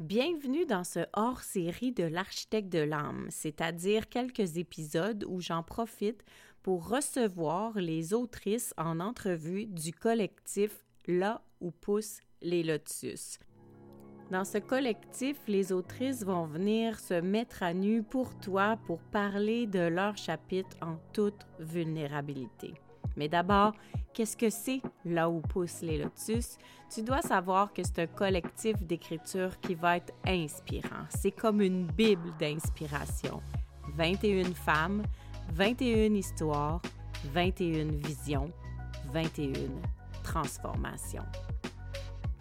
Bienvenue dans ce hors-série de l'architecte de l'âme, c'est-à-dire quelques épisodes où j'en profite pour recevoir les autrices en entrevue du collectif Là où poussent les lotus. Dans ce collectif, les autrices vont venir se mettre à nu pour toi pour parler de leur chapitre en toute vulnérabilité. Mais d'abord, qu'est-ce que c'est là où poussent les lotus? Tu dois savoir que c'est un collectif d'écriture qui va être inspirant. C'est comme une bible d'inspiration. 21 femmes, 21 histoires, 21 visions, 21 transformations.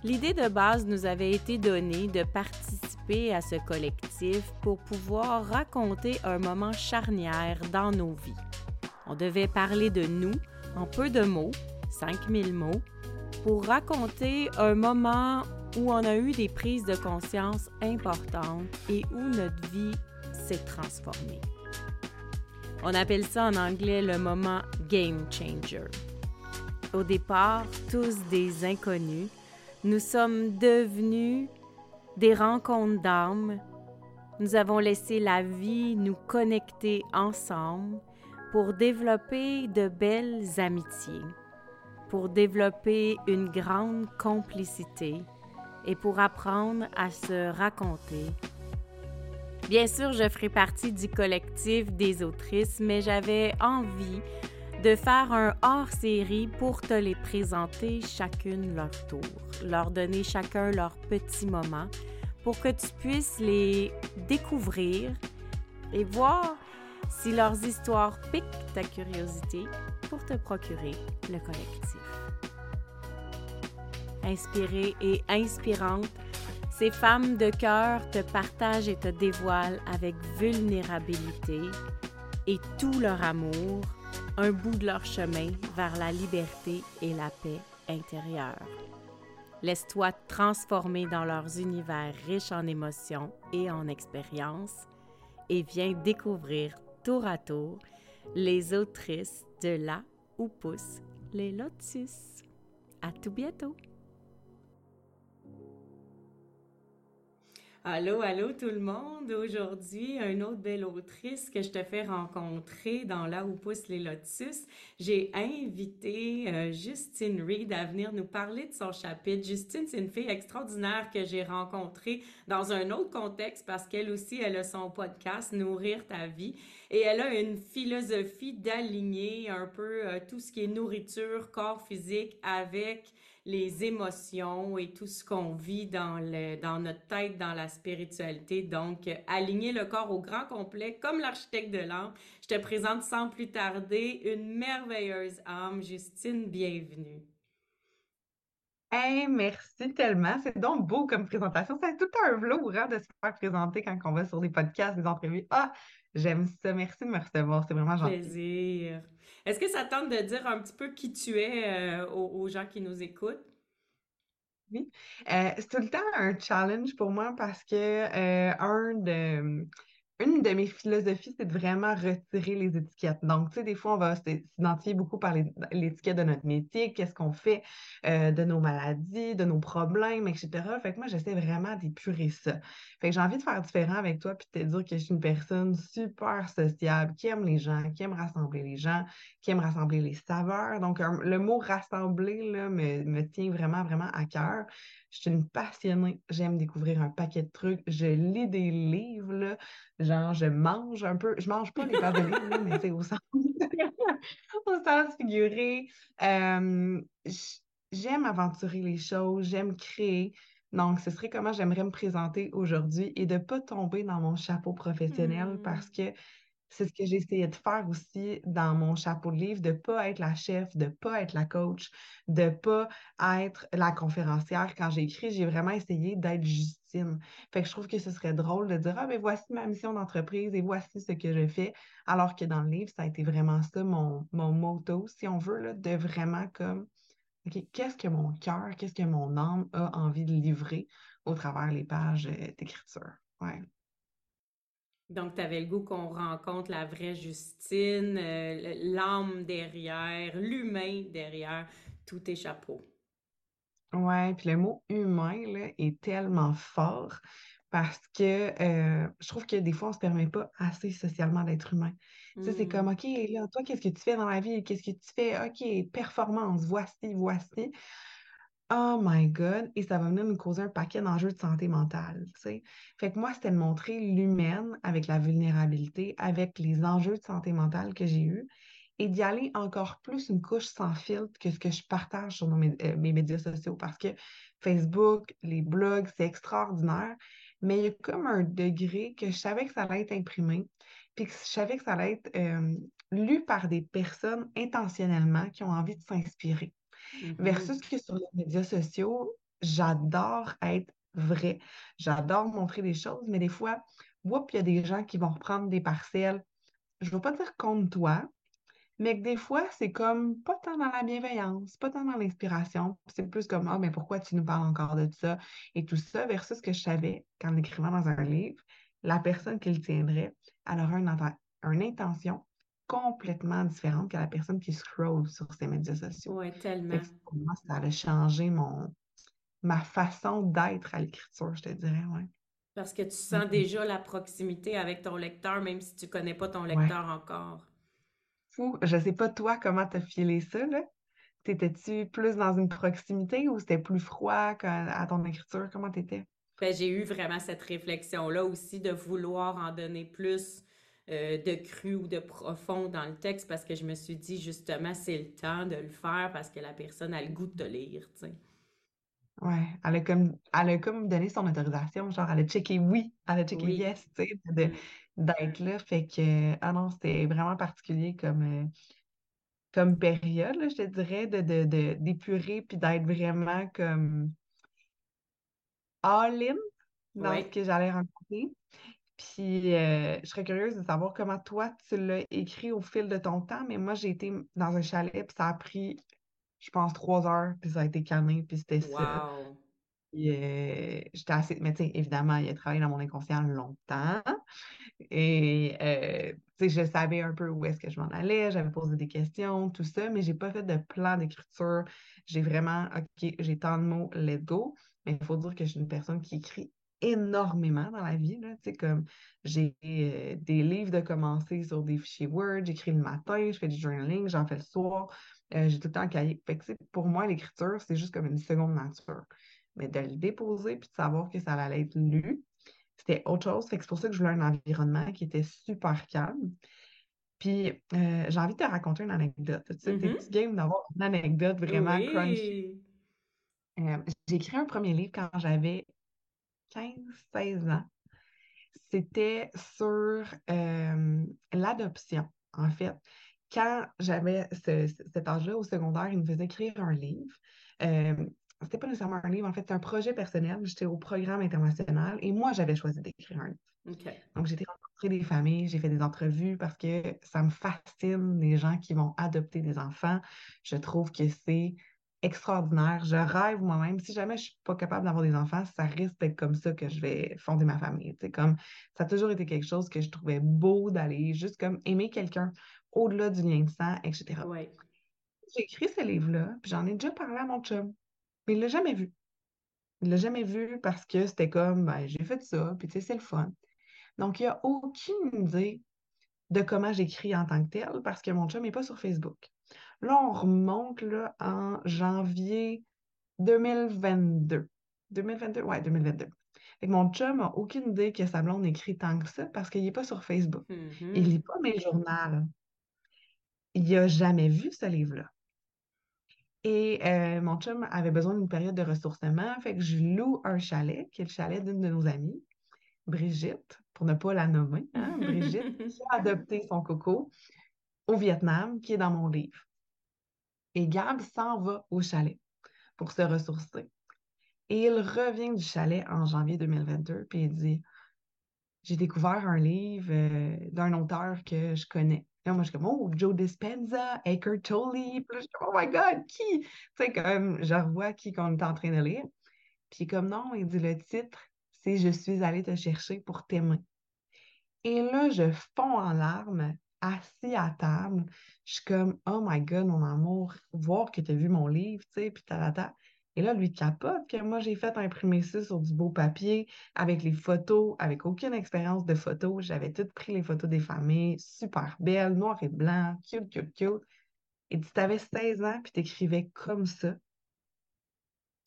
L'idée de base nous avait été donnée de participer à ce collectif pour pouvoir raconter un moment charnière dans nos vies. On devait parler de nous, en peu de mots, 5000 mots, pour raconter un moment où on a eu des prises de conscience importantes et où notre vie s'est transformée. On appelle ça en anglais le moment game changer. Au départ, tous des inconnus, nous sommes devenus des rencontres d'âmes. Nous avons laissé la vie nous connecter ensemble pour développer de belles amitiés, pour développer une grande complicité et pour apprendre à se raconter. Bien sûr, je ferai partie du collectif des autrices, mais j'avais envie de faire un hors-série pour te les présenter chacune leur tour, leur donner chacun leur petit moment pour que tu puisses les découvrir et voir si leurs histoires piquent ta curiosité pour te procurer le collectif. Inspirée et inspirante, ces femmes de cœur te partagent et te dévoilent avec vulnérabilité et tout leur amour un bout de leur chemin vers la liberté et la paix intérieure. Laisse-toi transformer dans leurs univers riches en émotions et en expériences et viens découvrir tour à tour les autrices de Là où poussent les lotus. À tout bientôt! Allô, allô tout le monde. Aujourd'hui, une autre belle autrice que je te fais rencontrer dans Là où poussent les lotus. J'ai invité euh, Justine Reed à venir nous parler de son chapitre. Justine, c'est une fille extraordinaire que j'ai rencontrée dans un autre contexte parce qu'elle aussi, elle a son podcast Nourrir ta vie et elle a une philosophie d'aligner un peu euh, tout ce qui est nourriture, corps physique avec les émotions et tout ce qu'on vit dans, le, dans notre tête, dans la spiritualité. Donc, aligner le corps au grand complet, comme l'architecte de l'âme. Je te présente sans plus tarder une merveilleuse âme, Justine, bienvenue. Hey, merci tellement. C'est donc beau comme présentation. C'est tout un velours hein, de se faire présenter quand on va sur des podcasts, des entrevues. Ah, j'aime ça. Merci de me recevoir. C'est vraiment gentil. Plaisir. Est-ce que ça tente de dire un petit peu qui tu es euh, aux, gens qui nous écoutent? Oui. Euh, c'est tout le temps un challenge pour moi parce que euh, un de une de mes philosophies, c'est de vraiment retirer les étiquettes. Donc, tu sais, des fois, on va s'identifier beaucoup par l'étiquette de notre métier, qu'est-ce qu'on fait euh, de nos maladies, de nos problèmes, etc. Fait que moi, j'essaie vraiment d'épurer ça. Fait que j'ai envie de faire différent avec toi puis de te dire que je suis une personne super sociable, qui aime les gens, qui aime rassembler les gens, qui aime rassembler les saveurs. Donc, le mot rassembler là, me, me tient vraiment, vraiment à cœur. Je suis une passionnée. J'aime découvrir un paquet de trucs. Je lis des livres, là. Genre, je mange un peu. Je mange pas les pages de livres, mais c'est au sens, au sens figuré. Euh, j'aime aventurer les choses. J'aime créer. Donc, ce serait comment j'aimerais me présenter aujourd'hui et de ne pas tomber dans mon chapeau professionnel mmh. parce que c'est ce que essayé de faire aussi dans mon chapeau de livre, de ne pas être la chef, de ne pas être la coach, de ne pas être la conférencière. Quand j'ai écrit, j'ai vraiment essayé d'être Justine. Fait que je trouve que ce serait drôle de dire Ah, mais voici ma mission d'entreprise et voici ce que je fais. Alors que dans le livre, ça a été vraiment ça, mon, mon motto, si on veut, là, de vraiment comme OK, qu'est-ce que mon cœur, qu'est-ce que mon âme a envie de livrer au travers les pages euh, d'écriture. Ouais. Donc, tu avais le goût qu'on rencontre la vraie Justine, euh, l'âme derrière, l'humain derrière tous tes chapeaux. Ouais, puis le mot humain là, est tellement fort parce que euh, je trouve que des fois, on se permet pas assez socialement d'être humain. Tu sais, c'est comme, Hmm. OK, là, toi, qu'est-ce que tu fais dans la vie? Qu'est-ce que tu fais? OK, performance, voici, voici. Oh my God! Et ça va venir nous causer un paquet d'enjeux de santé mentale. Fait que moi, c'était de montrer l'humaine avec la vulnérabilité, avec les enjeux de santé mentale que j'ai eus et d'y aller encore plus une couche sans filtre que ce que je partage sur euh, mes médias sociaux parce que Facebook, les blogs, c'est extraordinaire, mais il y a comme un degré que je savais que ça allait être imprimé, puis que je savais que ça allait être euh, lu par des personnes intentionnellement qui ont envie de s'inspirer. Versus Mhm. que sur les médias sociaux, j'adore être vrai. J'adore montrer des choses, mais des fois, il y a des gens qui vont reprendre des parcelles. Je ne veux pas dire contre toi, mais que des fois, c'est comme pas tant dans la bienveillance, pas tant dans l'inspiration. C'est plus comme, ah, mais pourquoi tu nous parles encore de ça et tout ça, versus ce que je savais qu'en écrivant dans un livre, la personne qui le tiendrait, elle une, inten- une intention complètement différente que la personne qui scrolle sur ses médias sociaux. Fait tellement. pour moi, ça a changé mon, ma façon d'être à l'écriture, je te dirais, ouais. Parce que tu sens déjà la proximité avec ton lecteur, même si tu connais pas ton Ouais. lecteur encore. Fou. Je sais pas toi comment t'as filé ça, là? T'étais-tu plus dans une proximité ou c'était plus froid à ton écriture? Comment t'étais? Ben, j'ai eu vraiment cette réflexion-là aussi de vouloir en donner plus euh, de cru ou de profond dans le texte parce que je me suis dit justement c'est le temps de le faire parce que la personne a le goût de te lire, tu sais. Ouais, elle a comme, elle a comme donné son autorisation, genre elle a checké oui, elle a checké Oui. yes, tu sais, de- Mm. d'être là. Fait que, ah non, c'était vraiment particulier comme, euh, comme période, là, je te dirais, de, de, de- d'épurer puis d'être vraiment comme all-in dans ce que j'allais raconter. Puis euh, je serais curieuse de savoir comment toi tu l'as écrit au fil de ton temps, mais moi j'ai été dans un chalet, puis ça a pris, je pense, trois heures, puis ça a été calmé, puis c'était ça. Wow. Puis, euh, j'étais assez, mais tu sais, évidemment, il a travaillé dans mon inconscient longtemps. Et euh, tu sais, je savais un peu où est-ce que je m'en allais, j'avais posé des questions, tout ça, mais j'ai pas fait de plan d'écriture. J'ai vraiment, OK, j'ai tant de mots, let's go. Mais il faut dire que je suis une personne qui écrit énormément dans la vie, là. Tu sais, comme j'ai euh, des livres de commencer sur des fichiers Word, j'écris le matin, je fais du journaling, j'en fais le soir, euh, j'ai tout le temps un cahier. Fait que, pour moi, l'écriture, c'est juste comme une seconde nature. Mais de le déposer puis de savoir que ça allait être lu, c'était autre chose. Fait que c'est pour ça que je voulais un environnement qui était super calme. Puis euh, j'ai envie de te raconter une anecdote. Tu sais, tes Mhm. petits games d'avoir une anecdote vraiment crunchy. Euh, j'ai écrit un premier livre quand j'avais quinze seize ans. C'était sur euh, l'adoption, en fait. Quand j'avais ce- ce- cet âge-là au secondaire, il me faisait écrire un livre. Euh, c'était pas nécessairement un livre, en fait, c'est un projet personnel. J'étais au programme international et moi, j'avais choisi d'écrire un livre. Donc, j'ai été rencontrer des familles, j'ai fait des entrevues parce que ça me fascine les gens qui vont adopter des enfants. Je trouve que c'est extraordinaire. Je rêve moi-même. Si jamais je suis pas capable d'avoir des enfants, ça risque d'être comme ça que je vais fonder ma famille. Sais, comme ça a toujours été quelque chose que je trouvais beau d'aller juste comme aimer quelqu'un au-delà du lien de sang, etc. Oui. J'ai écrit ce livre-là, puis j'en ai déjà parlé à mon chum, mais il l'a jamais vu. Il l'a jamais vu parce que c'était comme, ben, j'ai fait ça, puis tu sais, c'est le fun. Donc, il n'y a aucune idée de comment j'écris en tant que tel parce que mon chum n'est pas sur Facebook. Là, on remonte là, en janvier 2022. 2022? Ouais, 2022. Fait que mon chum n'a aucune idée que sa blonde écrit tant que ça parce qu'il n'est pas sur Facebook. Il lit Mhm. pas mes journaux. Il n'a jamais vu ce livre-là. Et euh, mon chum avait besoin d'une période de ressourcement, fait que je loue un chalet, qui est le chalet d'une de nos amies. Brigitte, pour ne pas la nommer, hein, Brigitte, qui a adopté son coco au Vietnam, qui est dans mon livre. Et Gab s'en va au chalet pour se ressourcer. Et il revient du chalet en janvier 2022, puis il dit J'ai découvert un livre euh, d'un auteur que je connais. Là, moi, je suis comme Oh, Joe Dispenza, Eckhart Tolle. Puis je suis Oh my God, qui? Tu sais, comme je revois qui qu'on est en train de lire. Puis comme non, il dit le titre, c'est Je suis allée te chercher pour t'aimer. Et là, je fonds en larmes, assis à table. Je suis comme, oh my God, mon amour, voir que tu as vu mon livre, tu sais, puis ta. Et là, lui capote que moi, j'ai fait imprimer ça sur du beau papier, avec les photos, avec aucune expérience de photo. J'avais toutes pris les photos des familles, super belles, noir et blanc, cute, cute, cute. Et tu avais 16 ans, puis tu écrivais comme ça.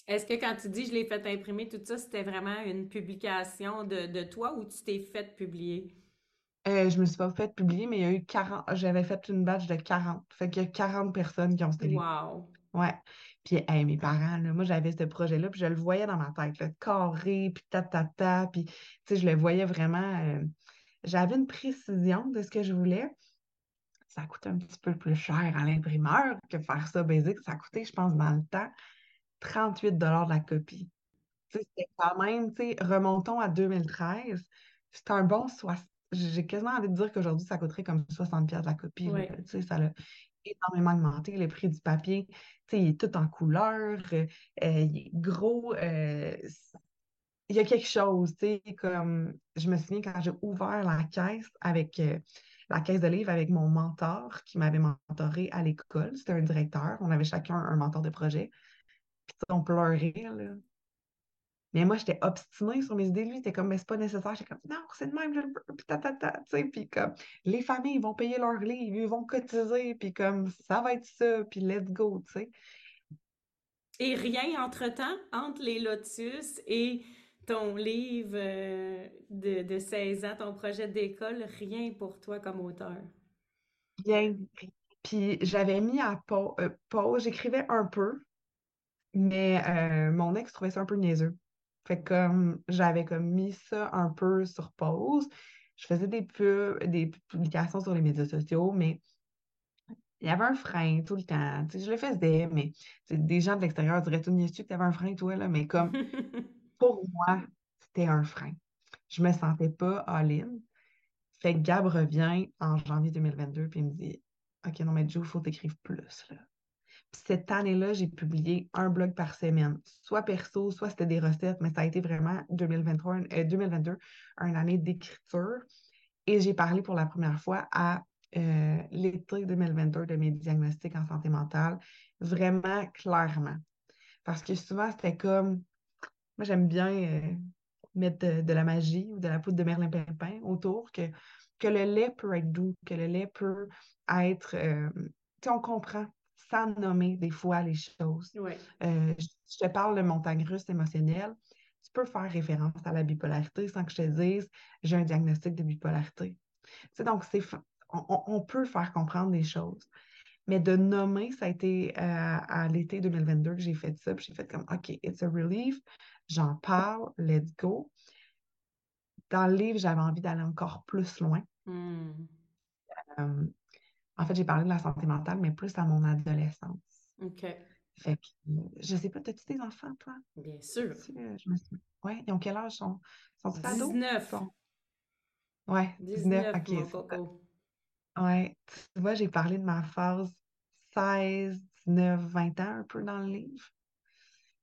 Est-ce que quand tu dis je l'ai fait imprimer, tout ça, c'était vraiment une publication de, de toi ou tu t'es fait publier? Euh, je me suis pas fait publier, mais il y a eu 40. J'avais fait une batch de 40. Fait qu'il y a 40 personnes qui ont ce Wow! Ouais. Puis, mes parents, là, moi, j'avais ce projet-là, puis je le voyais dans ma tête, là, carré, puis ta, puis, tu sais, je le voyais vraiment. Euh, j'avais une précision de ce que je voulais. Ça coûte un petit peu plus cher à l'imprimeur que faire ça basique. Ça coûtait, je pense, dans le temps, 38 de la copie. C'était quand même, tu sais, remontons à 2013, c'était un bon 60 j'ai quasiment envie de dire qu'aujourd'hui, ça coûterait comme 60$ la copie. ça a énormément augmenté. Le prix du papier, il est tout en couleur, euh, il est gros. Euh, il y a quelque chose, comme je me souviens quand j'ai ouvert la caisse avec euh, la caisse de livres avec mon mentor qui m'avait mentoré à l'école. C'était un directeur. On avait chacun un mentor de projet. Puis on pleurait, là. Mais moi, j'étais obstinée sur mes idées. Lui, était comme, mais c'est pas nécessaire. J'étais comme, non, c'est de même, je le veux. Puis, ta, tu sais. Puis, comme, les familles vont payer leurs livres, ils vont cotiser. Puis, comme, ça va être ça. Puis, let's go, tu sais. Et rien entre-temps, entre les Lotus et ton livre euh, de, de 16 ans, ton projet d'école, rien pour toi comme auteur? Rien. Puis, j'avais mis à euh, pause, j'écrivais un peu, mais euh, mon ex trouvait ça un peu niaiseux. Fait comme j'avais comme mis ça un peu sur pause. Je faisais des pubs, des publications sur les médias sociaux, mais il y avait un frein tout le temps. je le faisais, mais des gens de l'extérieur diraient tout tu que tu avais un frein, toi, là, mais comme pour moi, c'était un frein. Je me sentais pas all-in. Fait que Gab revient en janvier 2022 puis il me dit OK, non, mais Joe, il faut t'écrire plus. Là cette année-là, j'ai publié un blog par semaine, soit perso, soit c'était des recettes, mais ça a été vraiment 2023, 2022, une année d'écriture. Et j'ai parlé pour la première fois à euh, l'été 2022 de mes diagnostics en santé mentale, vraiment clairement. Parce que souvent, c'était comme, moi j'aime bien euh, mettre de, la magie ou de la poudre de Merlin Pimpin autour, que, que le lait peut être doux, que le lait peut être, euh, tu on comprend sans nommer des fois les choses. Euh, je te parle de montagne russe émotionnelle. Tu peux faire référence à la bipolarité sans que je te dise j'ai un diagnostic de bipolarité. Tu donc, c'est, on, peut faire comprendre des choses. Mais de nommer, ça a été euh, à l'été 2022 que j'ai fait ça. Puis j'ai fait comme OK, it's a relief. J'en parle, let's go. Dans le livre, j'avais envie d'aller encore plus loin. Hmm. Euh, en fait, j'ai parlé de la santé mentale, mais plus à mon adolescence. OK. Fait que, je sais pas, as-tu des enfants, toi? Bien sûr. Oui, ils ont quel âge? Sont, sont 19. Oui, 19. 19 OK. Ouais, tu vois, j'ai parlé de ma phase 16, 19, 20 ans un peu dans le livre.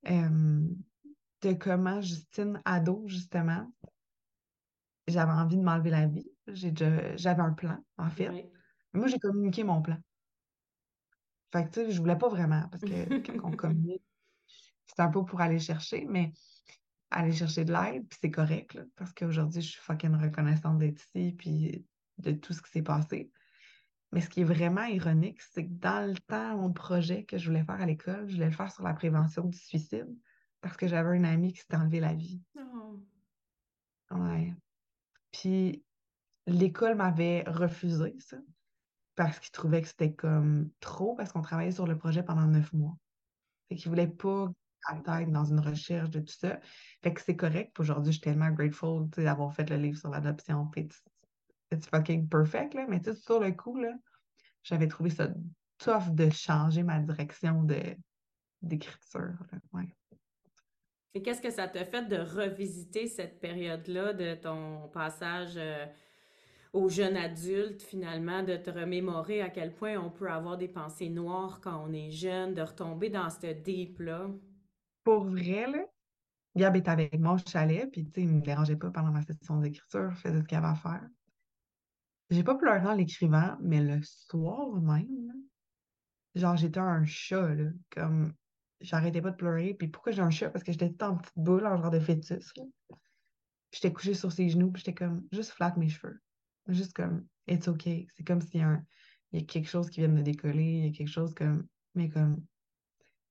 de comment Justine, ado, justement, j'avais envie de m'enlever la vie. J'avais un plan, en fait. Moi, j'ai communiqué mon plan. Fait que, tu sais, je voulais pas vraiment, parce que quand on communique, c'est un peu pour aller chercher, mais aller chercher de l'aide, puis c'est correct, parce qu'aujourd'hui, je suis fucking reconnaissante d'être ici, puis de tout ce qui s'est passé. Mais ce qui est vraiment ironique, c'est que dans le temps, mon projet que je voulais faire à l'école, je voulais le faire sur la prévention du suicide, parce que j'avais un ami qui s'était enlevé la vie. Oh. Ouais. Puis l'école m'avait refusé ça parce qu'il trouvait que c'était comme trop, parce qu'on travaillait sur le projet pendant neuf mois. Fait qu'il voulait pas être dans une recherche de tout ça. Fait que c'est correct. Aujourd'hui, je suis tellement grateful d'avoir fait le livre sur l'adoption. It's, fucking perfect, là. Mais tu sais, sur le coup, là, j'avais trouvé ça tough de changer ma direction de, d'écriture. Ouais. Et qu'est-ce que ça t'a fait de revisiter cette période-là de ton passage euh, aux jeunes adultes, finalement, de te remémorer à quel point on peut avoir des pensées noires quand on est jeune, de retomber dans ce deep-là? Pour vrai, là, Gab était avec moi au chalet, puis il ne me dérangeait pas pendant ma session d'écriture, je faisais ce qu'il avait à faire. J'ai pas pleuré en l'écrivant, mais le soir même, genre j'étais un chat, là, comme j'arrêtais pas de pleurer. Puis pourquoi j'ai un chat? Parce que j'étais en petite boule, en genre de fœtus. J'étais couchée sur ses genoux, puis j'étais comme, juste flatte mes cheveux. Juste comme, it's okay. C'est comme s'il y, a il y a quelque chose qui vient de décoller, il y a quelque chose comme, mais comme,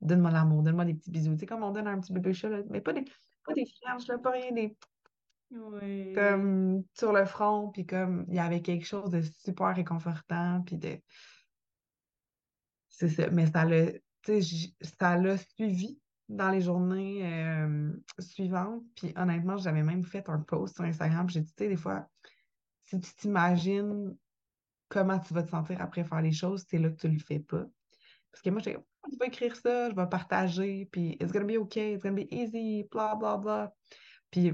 donne-moi l'amour, donne-moi des petits bisous. Tu sais, comme on donne un petit bébé chat, mais pas des, pas des là, pas rien, des. Comme sur le front, puis comme il y avait quelque chose de super réconfortant, puis de. C'est ça, mais ça l'a, ça l'a suivi dans les journées euh, suivantes. Puis honnêtement, j'avais même fait un post sur Instagram. J'ai dit, tu sais, des fois, si tu t'imagines comment tu vas te sentir après faire les choses, c'est là que tu le fais pas. Parce que moi, j'ai je vais écrire ça, je vais partager, puis it's gonna be okay, it's gonna be easy, bla, bla, bla. Puis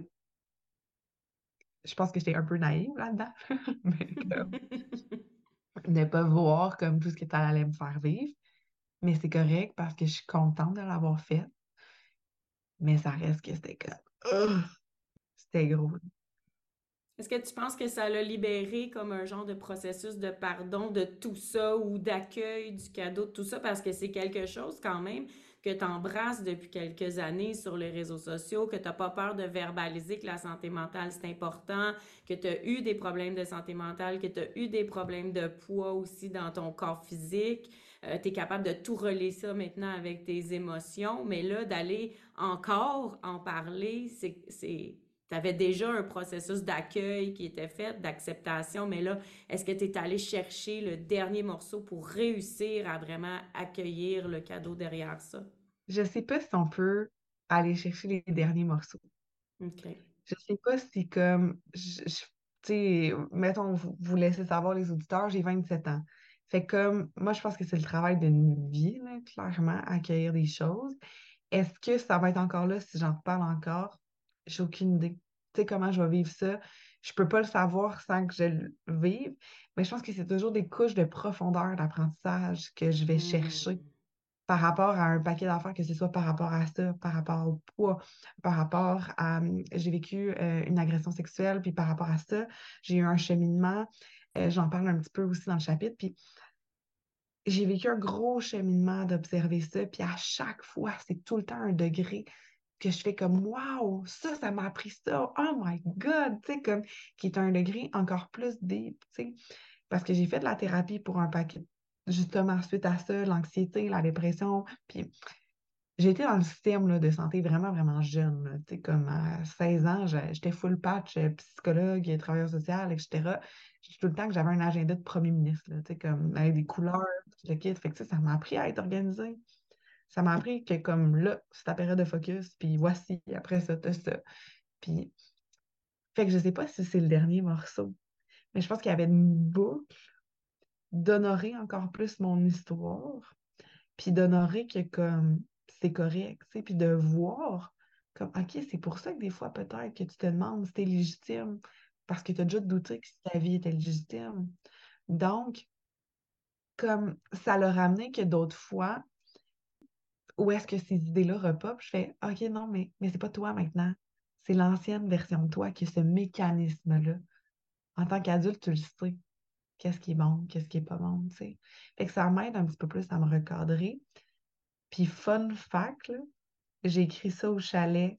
je pense que j'étais un peu naïve là-dedans. Mais ne pas voir comme tout ce que ça allait me faire vivre. Mais c'est correct parce que je suis contente de l'avoir fait. Mais ça reste que c'était comme. C'était gros. Est-ce que tu penses que ça l'a libéré comme un genre de processus de pardon de tout ça ou d'accueil du cadeau de tout ça? Parce que c'est quelque chose quand même que tu embrasses depuis quelques années sur les réseaux sociaux, que tu n'as pas peur de verbaliser que la santé mentale, c'est important, que tu as eu des problèmes de santé mentale, que tu as eu des problèmes de poids aussi dans ton corps physique. Euh, tu es capable de tout relier ça maintenant avec tes émotions, mais là, d'aller encore en parler, c'est tu avais déjà un processus d'accueil qui était fait, d'acceptation, mais là, est-ce que tu es allé chercher le dernier morceau pour réussir à vraiment accueillir le cadeau derrière ça? Je sais pas si on peut aller chercher les derniers morceaux. OK. Je sais pas si comme, tu sais, mettons, vous, vous laissez savoir les auditeurs, j'ai 27 ans. Fait comme, moi, je pense que c'est le travail d'une vie, clairement, accueillir des choses. Est-ce que ça va être encore là si j'en parle encore? J'ai aucune idée. Tu sais comment je vais vivre ça? Je peux pas le savoir sans que je le vive, mais je pense que c'est toujours des couches de profondeur d'apprentissage que je vais chercher mmh. par rapport à un paquet d'affaires, que ce soit par rapport à ça, par rapport au poids, par rapport à j'ai vécu euh, une agression sexuelle, puis par rapport à ça, j'ai eu un cheminement. Euh, j'en parle un petit peu aussi dans le chapitre. Puis j'ai vécu un gros cheminement d'observer ça, puis à chaque fois, c'est tout le temps un degré que je fais comme Waouh, ça, ça m'a appris ça, oh my God, tu sais, comme qui est un degré encore plus deep, tu sais, parce que j'ai fait de la thérapie pour un paquet, justement, suite à ça, l'anxiété, la dépression, puis été dans le système de santé vraiment, vraiment jeune. Tu sais, comme à 16 ans, j'étais full patch, euh, psychologue, travailleur social, etc. Tout le temps que j'avais un agenda de premier ministre, tu sais, comme avec des couleurs, le kit. Fait que ça m'a appris à être organisé ça m'a appris que comme là, c'est ta période de focus, puis voici, après ça, t'as ça. Puis, fait que je sais pas si c'est le dernier morceau, mais je pense qu'il y avait une boucle d'honorer encore plus mon histoire, puis d'honorer que comme c'est correct, tu sais, puis de voir comme, OK, c'est pour ça que des fois, peut-être que tu te demandes si t'es légitime, parce que tu as déjà douté que ta vie était légitime. Donc, comme ça l'a ramené que d'autres fois, où est-ce que ces idées-là repopent, je fais OK, non, mais, mais c'est pas toi maintenant. C'est l'ancienne version de toi qui a ce mécanisme-là. En tant qu'adulte, tu le sais. Qu'est-ce qui est bon, qu'est-ce qui est pas bon, tu sais. Fait que ça m'aide un petit peu plus à me recadrer. Puis, fun fact, j'ai écrit ça au chalet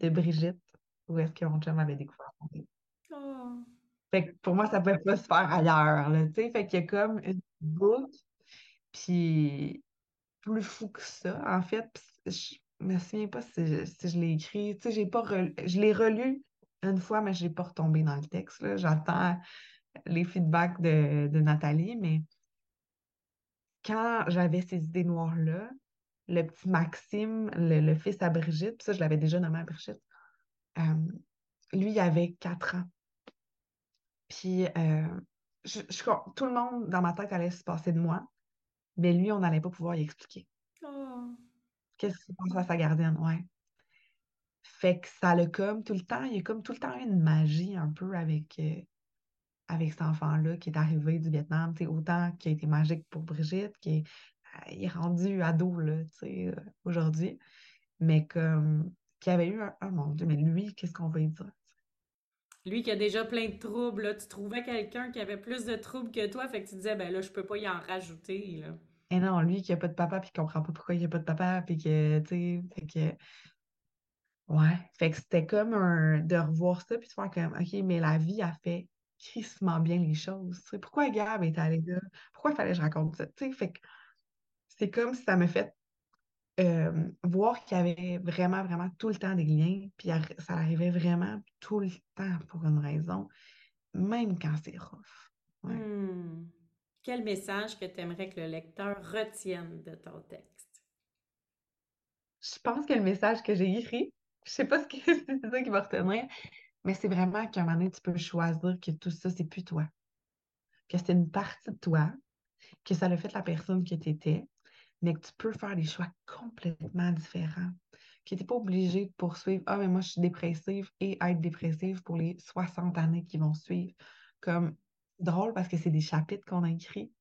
de Brigitte, où est-ce que mon chum avait découvert mon oh. Fait que pour moi, ça peut pas se faire ailleurs, tu sais. Fait qu'il y a comme une boucle, puis plus fou que ça. En fait, je me souviens pas si je, l'ai écrit. Tu sais, pas je l'ai relu une fois, mais je n'ai pas retombé dans le texte. J'attends les feedbacks de, Nathalie, mais quand j'avais ces idées noires-là, le petit Maxime, le, fils à Brigitte, ça, je l'avais déjà nommé à Brigitte, euh, lui, il avait quatre ans. Puis, euh, tout le monde dans ma tête allait se passer de moi. Mais lui, on n'allait pas pouvoir y expliquer. Oh. Qu'est-ce qu'il pense à sa gardienne, ouais. Fait que ça le comme tout le temps, il y a comme tout le temps une magie un peu avec, euh, avec cet enfant-là qui est arrivé du Vietnam, autant qui a été magique pour Brigitte, qui est, euh, il est rendu ado là, euh, aujourd'hui, mais comme qui avait eu un, un mon Dieu, mais lui, qu'est-ce qu'on va dire? Lui qui a déjà plein de troubles, tu trouvais quelqu'un qui avait plus de troubles que toi, fait que tu disais, ben là, je peux pas y en rajouter. Là. Et non, lui qui a pas de papa, puis qui comprend pas pourquoi il a pas de papa, puis que, tu sais, fait que. Ouais. Fait que c'était comme un. de revoir ça, puis de faire comme, OK, mais la vie a fait crissement bien les choses. Tu sais, pourquoi Gab est allé là? Pourquoi il fallait que je raconte ça? Tu sais, fait que c'est comme si ça me fait voir qu'il y avait vraiment, vraiment tout le temps des liens, puis ça arrivait vraiment tout le temps pour une raison, même quand c'est rough. Hmm. Quel message que tu aimerais que le lecteur retienne de ton texte? Je pense que le message que j'ai écrit, je sais pas ce que c'est ça qui va retenir, mais c'est vraiment qu'à un moment donné, tu peux choisir que tout ça, c'est plus toi. Que c'est une partie de toi, que ça a fait la personne que tu étais, mais que tu peux faire des choix complètement différents. Que tu n'es pas obligé de poursuivre Ah, mais moi, je suis dépressive et être dépressive pour les 60 années qui vont suivre. Comme drôle parce que c'est des chapitres qu'on a écrits,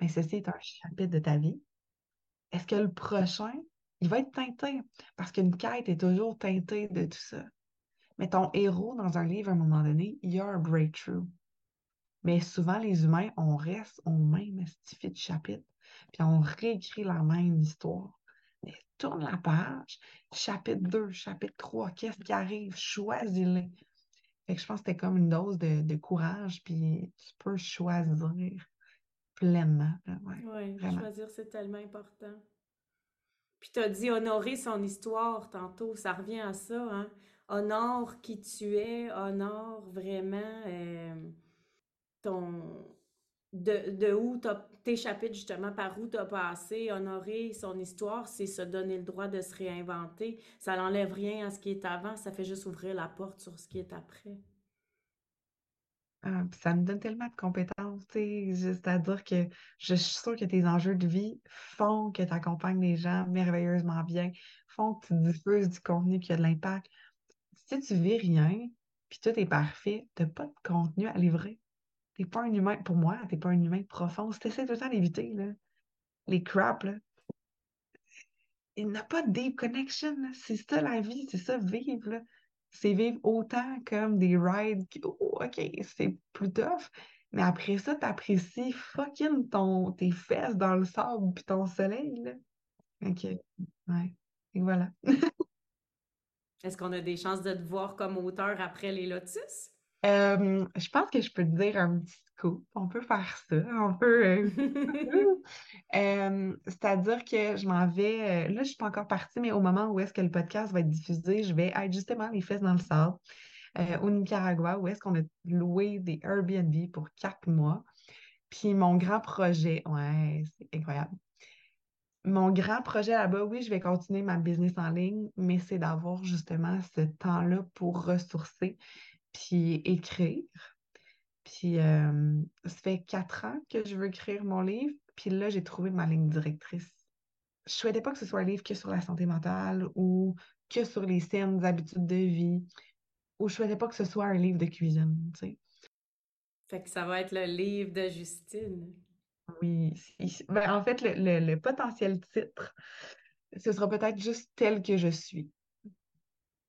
mais ceci est un chapitre de ta vie. Est-ce que le prochain, il va être teinté? Parce qu'une quête est toujours teintée de tout ça. Mais ton héros, dans un livre, à un moment donné, il y a un breakthrough. Mais souvent, les humains, on reste au même stifi de chapitre, puis on réécrit la même histoire. Mais tourne la page, chapitre 2, chapitre 3, qu'est-ce qui arrive? Choisis-le. Fait que je pense que c'était comme une dose de, courage, puis tu peux choisir pleinement. Oui, choisir, c'est tellement important. Puis tu as dit honorer son histoire tantôt, ça revient à ça, hein? Honore qui tu es, honore vraiment euh, ton, de, de où tes chapitres, justement, par où tu as passé, honorer son histoire, c'est se donner le droit de se réinventer. Ça n'enlève rien à ce qui est avant, ça fait juste ouvrir la porte sur ce qui est après. Ah, ça me donne tellement de compétences, c'est-à-dire que je suis sûre que tes enjeux de vie font que tu accompagnes les gens merveilleusement bien, font que tu diffuses du contenu qui a de l'impact. Si tu vis rien, puis tout est parfait, tu n'as pas de contenu à livrer. T'es pas un humain, pour moi, t'es pas un humain profond. Si t'essaies tout le temps d'éviter, là, les crap, là, il n'a pas de deep connection. C'est ça la vie, c'est ça vivre. Là. C'est vivre autant comme des rides qui, oh, OK, c'est plus tough. Mais après ça, t'apprécies fucking ton, tes fesses dans le sable puis ton soleil. Là. OK. Ouais. Et voilà. Est-ce qu'on a des chances de te voir comme auteur après les Lotus? Euh, je pense que je peux te dire un petit coup. On peut faire ça. On peut. Euh, euh, c'est-à-dire que je m'en vais. là, je suis pas encore partie, mais au moment où est-ce que le podcast va être diffusé, je vais être justement les fesses dans le sable au Nicaragua, où est-ce qu'on a loué des Airbnb pour quatre mois. Puis mon grand projet, ouais, c'est incroyable. Mon grand projet là-bas, oui, je vais continuer ma business en ligne, mais c'est d'avoir justement ce temps-là pour ressourcer puis écrire. Puis euh, ça fait quatre ans que je veux écrire mon livre, puis là, j'ai trouvé ma ligne directrice. Je souhaitais pas que ce soit un livre que sur la santé mentale ou que sur les saines habitudes de vie, ou je souhaitais pas que ce soit un livre de cuisine, tu sais. Fait que ça va être le livre de Justine. Oui. Ben, en fait, le, potentiel titre, ce sera peut-être juste tel que je suis.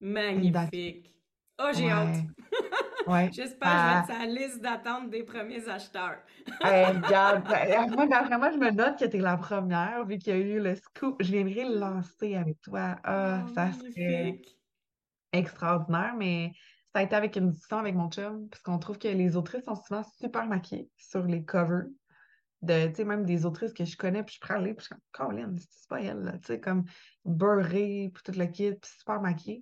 Magnifique. Oh, j'ai hâte. Ouais. J'espère que je vais être la liste d'attente des premiers acheteurs. regarde, ben, moi, moi, je me note que tu es la première, vu qu'il y a eu le scoop. Je viendrai le lancer avec toi. Ah, oh, ça serait extraordinaire, mais ça a été avec une discussion avec mon chum, parce qu'on trouve que les autrices sont souvent super maquillées sur les covers. De, tu sais, même des autrices que je connais, puis je prends les, puis je suis comme, Colin, c'est pas elle, tu sais, comme beurrée, puis tout le kit, puis super maquillée.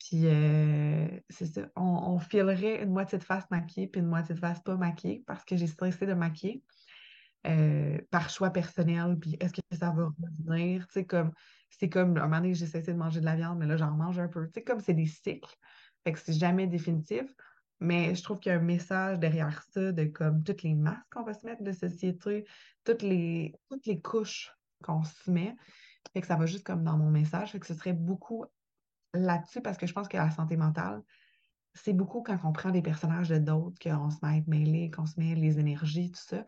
Puis euh, c'est ça, on, filerait une moitié de face maquillée puis une moitié de face pas maquillée parce que j'ai stressé de maquiller euh, par choix personnel. Puis est-ce que ça va revenir? Comme, c'est comme, un moment donné, j'ai cessé de manger de la viande, mais là, j'en mange un peu. Tu sais, comme c'est des cycles. Fait que c'est jamais définitif. Mais je trouve qu'il y a un message derrière ça de comme toutes les masques qu'on va se mettre de société, toutes les, toutes les couches qu'on se met. Fait que ça va juste comme dans mon message. Fait que ce serait beaucoup là-dessus parce que je pense que la santé mentale, c'est beaucoup quand on prend des personnages de d'autres, qu'on se met à être mêlé, qu'on se met les énergies, tout ça.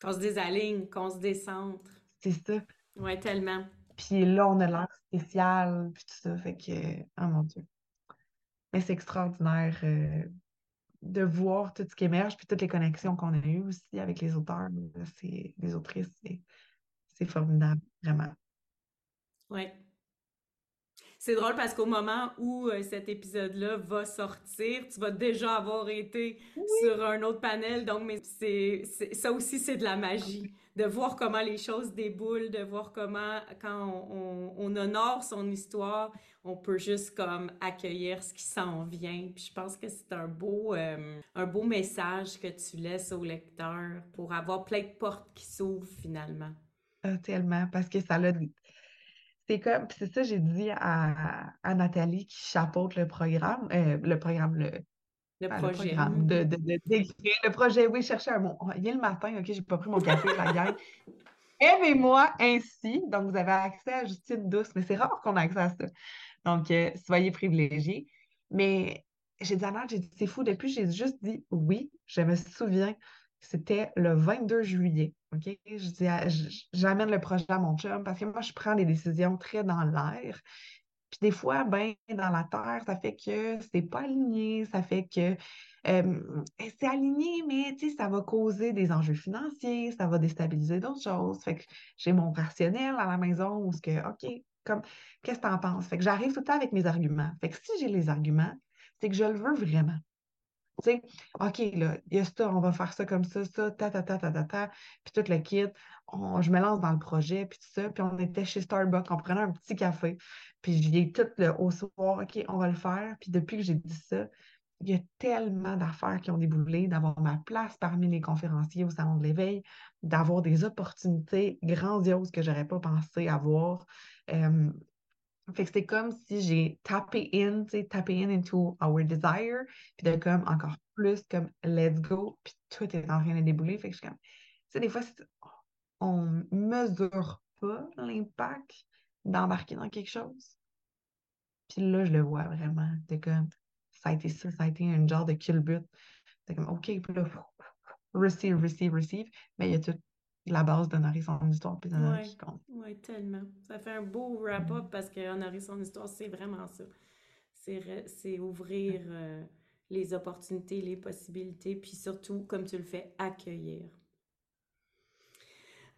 Qu'on se désaligne, qu'on se décentre. C'est ça. Oui, tellement. Puis là, on a l'air spécial, puis tout ça. Fait que, oh mon Dieu. Mais c'est extraordinaire euh, de voir tout ce qui émerge, puis toutes les connexions qu'on a eues aussi avec les auteurs, les autrices. c'est formidable, vraiment. Oui. C'est drôle parce qu'au moment où euh, cet épisode-là va sortir, tu vas déjà avoir été sur un autre panel. Donc, mais c'est, ça aussi, c'est de la magie. De voir comment les choses déboulent, de voir comment, quand on, honore son histoire, on peut juste comme accueillir ce qui s'en vient. Puis je pense que c'est un beau, euh, un beau message que tu laisses au lecteur pour avoir plein de portes qui s'ouvrent finalement. Ah, tellement, parce que ça l'a c'est comme, c'est ça, j'ai dit à, à, Nathalie qui chapeaute le programme, euh, le programme, le, le projet. de, de, de, le projet, oui, chercher un mot. Il est le matin, OK, j'ai pas pris mon café, la gueule. Aimez-moi ainsi. Donc, vous avez accès à Justine Douce, mais c'est rare qu'on ait accès à ça. Donc, euh, soyez privilégiés. Mais j'ai dit à Nat, j'ai dit, c'est fou, depuis, j'ai juste dit oui. Je me souviens c'était le 22 juillet. OK? Je dis, j'amène le projet à mon chum parce que moi, je prends des décisions très dans l'air. Puis des fois, ben, dans la terre, ça fait que c'est pas aligné, ça fait que c'est aligné, mais ça va causer des enjeux financiers, ça va déstabiliser d'autres choses. Fait que j'ai mon rationnel à la maison où ce que, OK, comme, qu'est-ce que tu en penses? Fait que j'arrive tout le temps avec mes arguments. Fait que si j'ai les arguments, c'est que je le veux vraiment. Tu sais, OK, là, il y a ça, on va faire ça comme ça, ça, ta, ta, ta, ta, ta, ta, puis tout le kit. je me lance dans le projet, puis tout ça. Puis on était chez Starbucks, on prenait un petit café. Puis j'ai dit tout le, au soir, OK, on va le faire. Puis depuis que j'ai dit ça, il y a tellement d'affaires qui ont déboulé, d'avoir ma place parmi les conférenciers au Salon de l'éveil, d'avoir des opportunités grandioses que j'aurais pas pensé avoir. Fait que c'est comme si j'ai tapé in, tu sais, tapé in into our desire, puis de comme encore plus comme let's go, puis tout est en train de débouler. Fait que je suis comme, tu sais, des fois, on mesure pas l'impact d'embarquer dans quelque chose. Puis là, je le vois vraiment. C'est comme, ça a été ça, ça a été un genre de kill but. C'est comme, OK, puis là, receive, receive, receive. Mais il y a tout la base d'honorer son histoire puis d'honorer qui compte. Oui, tellement. Ça fait un beau wrap-up mm. parce que honorer son histoire, c'est vraiment ça. C'est ouvrir euh, les opportunités, les possibilités, puis surtout, comme tu le fais, accueillir.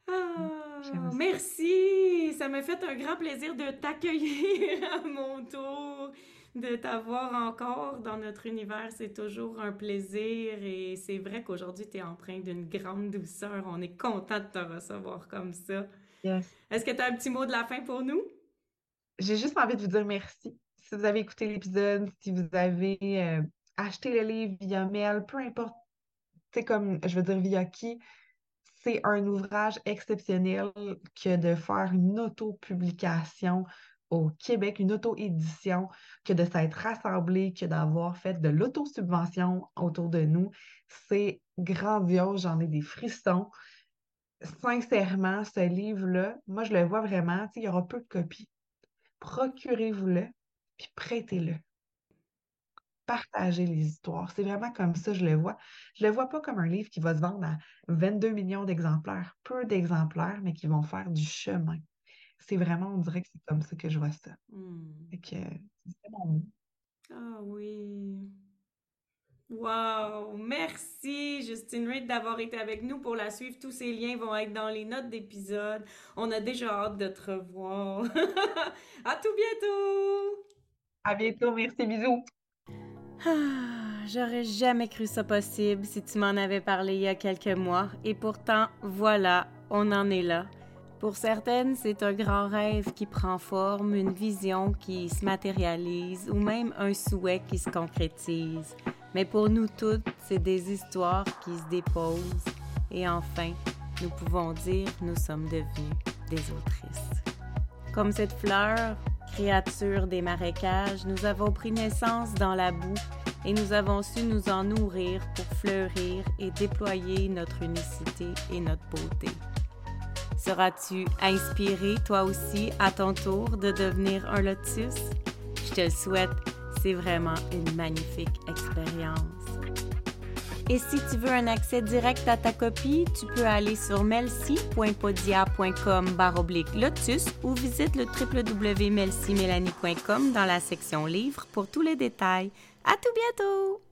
Ah, merci! Ça m'a fait un grand plaisir de t'accueillir à mon tour de t'avoir encore dans notre univers. C'est toujours un plaisir et c'est vrai qu'aujourd'hui, tu es empreint d'une grande douceur. On est content de te recevoir comme ça. Est-ce que tu as un petit mot de la fin pour nous? J'ai juste envie de vous dire merci. Si vous avez écouté l'épisode, si vous avez euh, acheté le livre via mail, peu importe, c'est comme, je veux dire, via qui, c'est un ouvrage exceptionnel que de faire une auto-publication au Québec, une auto-édition, que de s'être rassemblé, que d'avoir fait de l'autosubvention autour de nous. C'est grandiose, j'en ai des frissons. Sincèrement, ce livre-là, moi, je le vois vraiment, il y aura peu de copies. Procurez-vous-le, puis prêtez-le. Partagez les histoires. C'est vraiment comme ça, je le vois. Je le vois pas comme un livre qui va se vendre à 22 millions d'exemplaires, peu d'exemplaires, mais qui vont faire du chemin c'est vraiment, on dirait que c'est comme ça que je vois ça. Mmh. que c'est mon mot. Ah oui. Wow! Merci, Justine Reid, d'avoir été avec nous pour la suivre. Tous ces liens vont être dans les notes d'épisode. On a déjà hâte de te revoir. à tout bientôt! À bientôt, merci, bisous! Ah, j'aurais jamais cru ça possible si tu m'en avais parlé il y a quelques mois. Et pourtant, voilà, on en est là. Pour certaines, c'est un grand rêve qui prend forme, une vision qui se matérialise ou même un souhait qui se concrétise. Mais pour nous toutes, c'est des histoires qui se déposent et enfin, nous pouvons dire nous sommes devenus des autrices. Comme cette fleur, créature des marécages, nous avons pris naissance dans la boue et nous avons su nous en nourrir pour fleurir et déployer notre unicité et notre beauté. Seras-tu inspiré toi aussi à ton tour de devenir un lotus? Je te le souhaite, c'est vraiment une magnifique expérience. Et si tu veux un accès direct à ta copie, tu peux aller sur melcy.podia.com lotus ou visite le www.melcymélanie.com dans la section livres pour tous les détails. À tout bientôt!